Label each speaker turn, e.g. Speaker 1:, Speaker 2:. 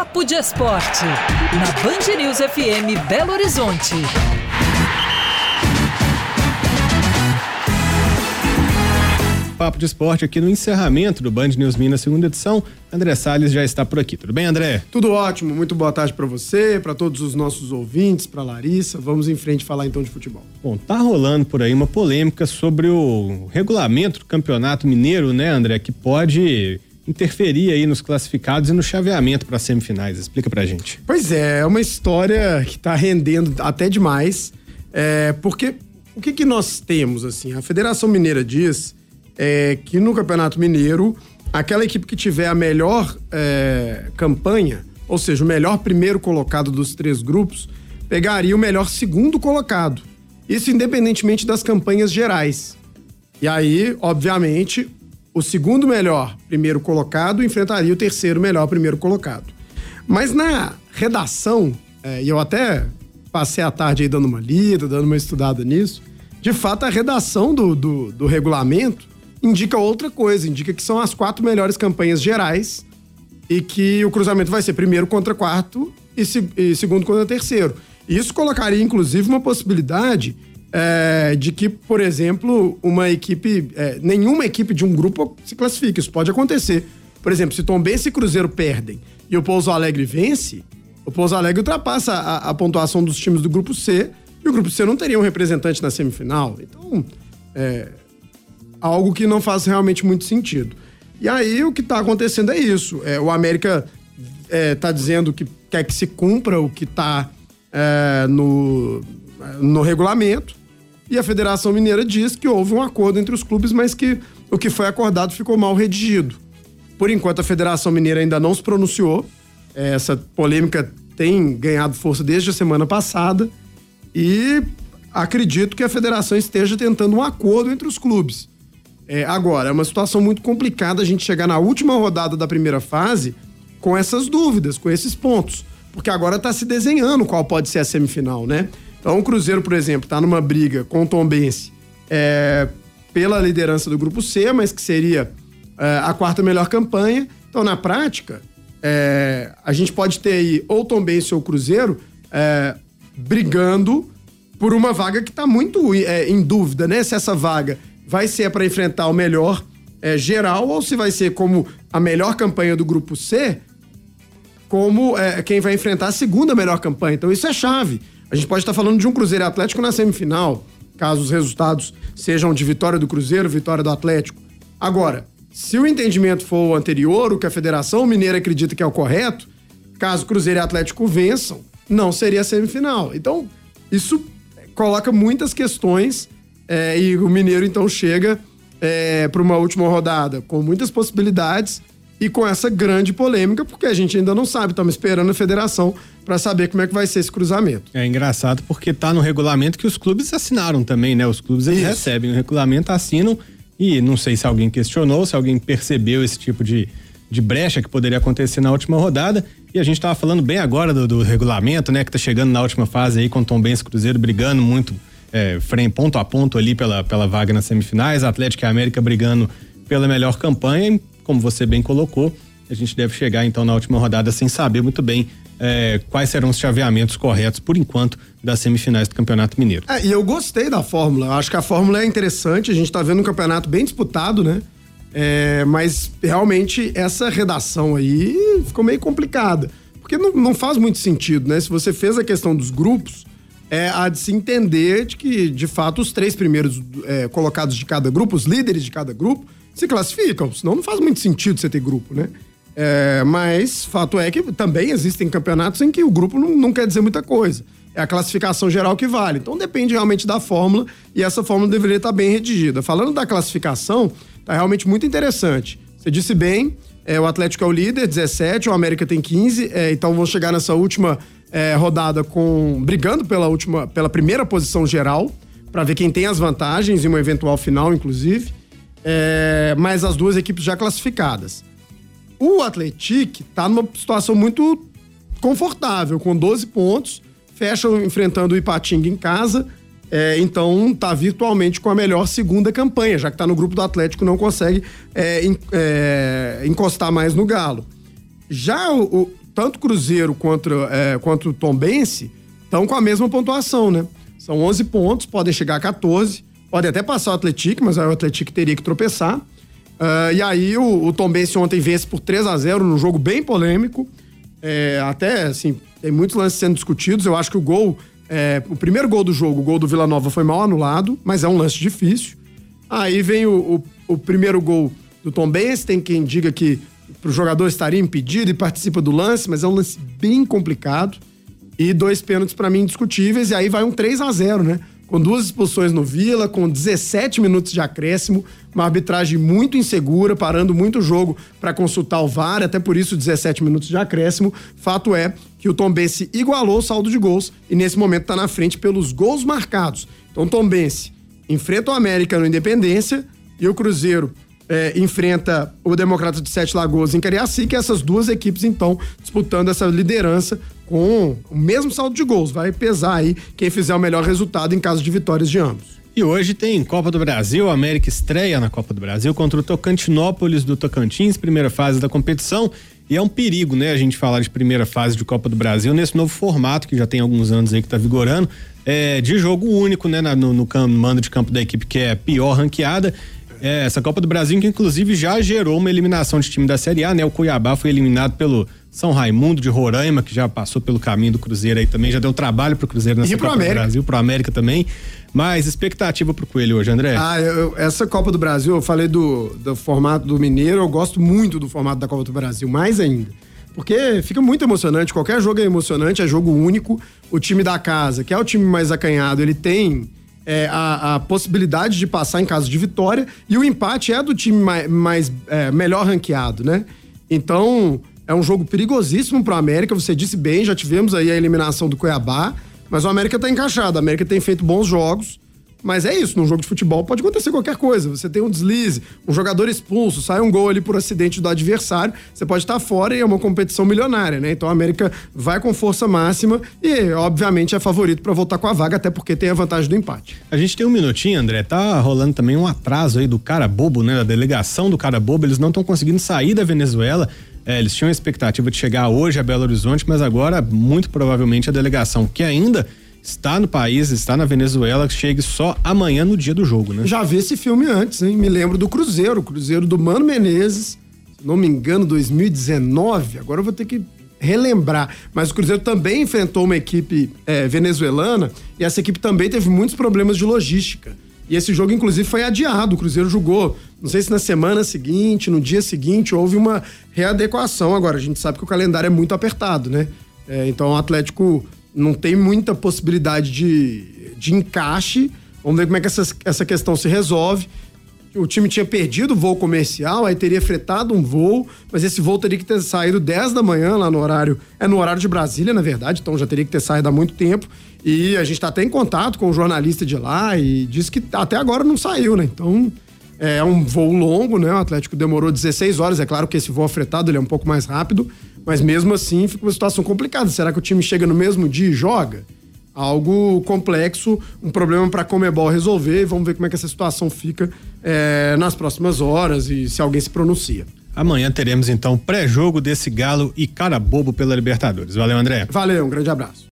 Speaker 1: Papo de Esporte, na Band News FM Belo Horizonte.
Speaker 2: Papo de Esporte aqui no encerramento do Band News Minas, segunda edição. André Salles já está por aqui. Tudo bem, André?
Speaker 3: Tudo ótimo. Muito boa tarde para você, para todos os nossos ouvintes, para Larissa. Vamos em frente falar então de futebol.
Speaker 2: Bom, tá rolando por aí uma polêmica sobre o regulamento do Campeonato Mineiro, né, André, que pode interferir aí nos classificados e no chaveamento para semifinais. Explica pra gente.
Speaker 3: Pois é, é uma história que tá rendendo até demais, é, porque o que que nós temos assim? A Federação Mineira diz é, que no Campeonato Mineiro, aquela equipe que tiver a melhor é, campanha, ou seja, o melhor primeiro colocado dos três grupos, pegaria o melhor segundo colocado. Isso independentemente das campanhas gerais. E aí, obviamente, o segundo melhor primeiro colocado enfrentaria o terceiro melhor primeiro colocado. Mas na redação, é, e eu até passei a tarde aí dando uma lida, dando uma estudada nisso, de fato a redação do, do, do regulamento indica outra coisa, indica que são as quatro melhores campanhas gerais e que o cruzamento vai ser primeiro contra quarto e, se, e segundo contra terceiro. Isso colocaria, inclusive, uma possibilidade é, de que, por exemplo, uma equipe, é, nenhuma equipe de um grupo se classifique. Isso pode acontecer. Por exemplo, se Tom Benz e Cruzeiro perdem e o Pouso Alegre vence, o Pouso Alegre ultrapassa a, a, pontuação dos times do grupo C e o grupo C não teria um representante na semifinal. Então, é, algo que não faz realmente muito sentido. E aí o que está acontecendo é isso. É, o América está é, tá dizendo que quer que se cumpra o que está é, no, no regulamento. E a Federação Mineira diz que houve um acordo entre os clubes, mas que o que foi acordado ficou mal redigido. Por enquanto, a Federação Mineira ainda não se pronunciou. É, essa polêmica tem ganhado força desde a semana passada. E acredito que a federação esteja tentando um acordo entre os clubes. É, agora, é uma situação muito complicada a gente chegar na última rodada da primeira fase com essas dúvidas, com esses pontos. Porque agora está se desenhando qual pode ser a semifinal, né? Então, o Cruzeiro, por exemplo, está numa briga com o Tombense é, pela liderança do Grupo C, mas que seria é, a quarta melhor campanha. Então, na prática, é, a gente pode ter aí ou Tombense ou Cruzeiro é, brigando por uma vaga que está muito é, em dúvida, né? Se essa vaga vai ser para enfrentar o melhor é, geral ou se vai ser como a melhor campanha do grupo C, como quem vai enfrentar a segunda melhor campanha. Então isso é chave. A gente pode estar falando de um Cruzeiro Atlético na semifinal, caso os resultados sejam de vitória do Cruzeiro, vitória do Atlético. Agora, se o entendimento for o anterior, o que a Federação Mineira acredita que é o correto, caso Cruzeiro e Atlético vençam, não seria semifinal. Então, isso coloca muitas questões é, e o Mineiro então chega é, para uma última rodada com muitas possibilidades e com essa grande polêmica, porque a gente ainda não sabe, estamos esperando a federação para saber como é que vai ser esse cruzamento.
Speaker 2: É engraçado porque tá no regulamento que os clubes assinaram também, né? Os clubes eles recebem o regulamento, assinam e não sei se alguém questionou, se alguém percebeu esse tipo de, de brecha que poderia acontecer na última rodada. E a gente estava falando bem agora do, do, regulamento, né? Que tá chegando na última fase aí com o Tom Benz Cruzeiro brigando muito é, frente, ponto a ponto ali pela, pela vaga nas semifinais, Atlético e América brigando pela melhor campanha, como você bem colocou, a gente deve chegar então na última rodada sem saber muito bem é, quais serão os chaveamentos corretos, por enquanto, das semifinais do Campeonato Mineiro.
Speaker 3: É, e eu gostei da fórmula. Acho que a fórmula é interessante. A gente está vendo um campeonato bem disputado, né? É, mas realmente essa redação aí ficou meio complicada. Porque não, não faz muito sentido, né? Se você fez a questão dos grupos, é, há de se entender de que, de fato, os três primeiros é, colocados de cada grupo, os líderes de cada grupo, se classificam. Senão não faz muito sentido você ter grupo, né? É, mas fato é que também existem campeonatos em que o grupo não, não quer dizer muita coisa. É a classificação geral que vale. Então depende realmente da fórmula e essa fórmula deveria estar bem redigida. Falando da classificação, tá realmente muito interessante. Você disse bem, é, o Atlético é o líder, 17, o América tem 15, é, então vão chegar nessa última é, rodada com brigando pela última, pela primeira posição geral, para ver quem tem as vantagens em uma eventual final, inclusive. É, mas as duas equipes já classificadas. O Atlético está numa situação muito confortável, com 12 pontos, fecha enfrentando o Ipatinga em casa, é, então está virtualmente com a melhor segunda campanha, já que está no grupo do Atlético não consegue é, é, encostar mais no Galo. Já o, o tanto Cruzeiro quanto, é, quanto o Tombense estão com a mesma pontuação, né? São 11 pontos, podem chegar a 14, podem até passar o Atlético, mas aí o Atlético teria que tropeçar. Uh, e aí o, o Tombense ontem vence por 3 a 0 num jogo bem polêmico. É, até, assim, tem muitos lances sendo discutidos. Eu acho que o gol, é, o primeiro gol do jogo, o gol do Vila Nova foi mal anulado, mas é um lance difícil. Aí vem o, o, o primeiro gol do Tom Benz, tem quem diga que o jogador estaria impedido e participa do lance, mas é um lance bem complicado. E dois pênaltis para mim indiscutíveis, e aí vai um 3 a 0 né? Com duas expulsões no Vila, com 17 minutos de acréscimo, uma arbitragem muito insegura, parando muito o jogo para consultar o VAR, até por isso 17 minutos de acréscimo. Fato é que o Tombense igualou o saldo de gols e nesse momento está na frente pelos gols marcados. Então, Tombense enfrenta o América no Independência e o Cruzeiro é, enfrenta o Democrata de Sete Lagoas em Cariacica, essas duas equipes, então, disputando essa liderança com o mesmo saldo de gols. Vai pesar aí quem fizer o melhor resultado em caso de vitórias de ambos.
Speaker 2: E hoje tem Copa do Brasil, a América estreia na Copa do Brasil contra o Tocantinópolis do Tocantins, primeira fase da competição. E é um perigo, né, a gente falar de primeira fase de Copa do Brasil nesse novo formato que já tem alguns anos aí que tá vigorando, é, de jogo único, né, no, no mando de campo da equipe que é pior ranqueada. É, essa Copa do Brasil que inclusive já gerou uma eliminação de time da Série A, né? O Cuiabá foi eliminado pelo São Raimundo de Roraima, que já passou pelo caminho do Cruzeiro aí também, já deu trabalho pro Cruzeiro nessa
Speaker 3: e
Speaker 2: Copa
Speaker 3: América.
Speaker 2: do Brasil, pro América também. Mas expectativa pro Coelho hoje, André?
Speaker 3: Ah, eu, essa Copa do Brasil, eu falei do, do formato do Mineiro, eu gosto muito do formato da Copa do Brasil, mais ainda. Porque fica muito emocionante, qualquer jogo é emocionante, é jogo único. O time da casa, que é o time mais acanhado, ele tem é, a, a, possibilidade de passar em caso de vitória e o empate é do time mais, mais é, melhor ranqueado, né? Então é um jogo perigosíssimo para o América. Você disse bem, já tivemos aí a eliminação do Cuiabá, mas o América está encaixado. A América tem feito bons jogos. Mas é isso, num jogo de futebol pode acontecer qualquer coisa. Você tem um deslize, um jogador expulso, sai um gol ali por acidente do adversário, você pode estar fora e é uma competição milionária, né? Então a América vai com força máxima e, obviamente, é favorito para voltar com a vaga, até porque tem a vantagem do empate.
Speaker 2: A gente tem um minutinho, André. Tá rolando também um atraso aí do cara bobo, né? Da delegação do cara bobo. Eles não estão conseguindo sair da Venezuela. É, eles tinham a expectativa de chegar hoje a Belo Horizonte, mas agora, muito provavelmente, a delegação que ainda está no país, está na Venezuela, chegue só amanhã no dia do jogo, né?
Speaker 3: Já vi esse filme antes, hein? Me lembro do Cruzeiro, Cruzeiro do Mano Menezes, se não me engano, 2019. Agora eu vou ter que relembrar. Mas o Cruzeiro também enfrentou uma equipe é, venezuelana e essa equipe também teve muitos problemas de logística. E esse jogo, inclusive, foi adiado. O Cruzeiro jogou, não sei se na semana seguinte, no dia seguinte, houve uma readequação. Agora, a gente sabe que o calendário é muito apertado, né? É, então o Atlético não tem muita possibilidade de, de encaixe. Vamos ver como é que essa, essa questão se resolve. O time tinha perdido o voo comercial, aí teria fretado um voo, mas esse voo teria que ter saído 10 da manhã lá no horário. É no horário de Brasília, na verdade, então já teria que ter saído há muito tempo. E a gente está até em contato com o jornalista de lá e disse que até agora não saiu, né? Então é um voo longo, né? O Atlético demorou 16 horas. É claro que esse voo afretado ele é um pouco mais rápido, mas mesmo assim fica uma situação complicada. Será que o time chega no mesmo dia e joga? Algo complexo, um problema para a Comebol resolver. Vamos ver como é que essa situação fica é, nas próximas horas e se alguém se pronuncia.
Speaker 2: Amanhã teremos então pré-jogo desse Galo e cara bobo pela Libertadores. Valeu, André.
Speaker 3: Valeu, um grande abraço.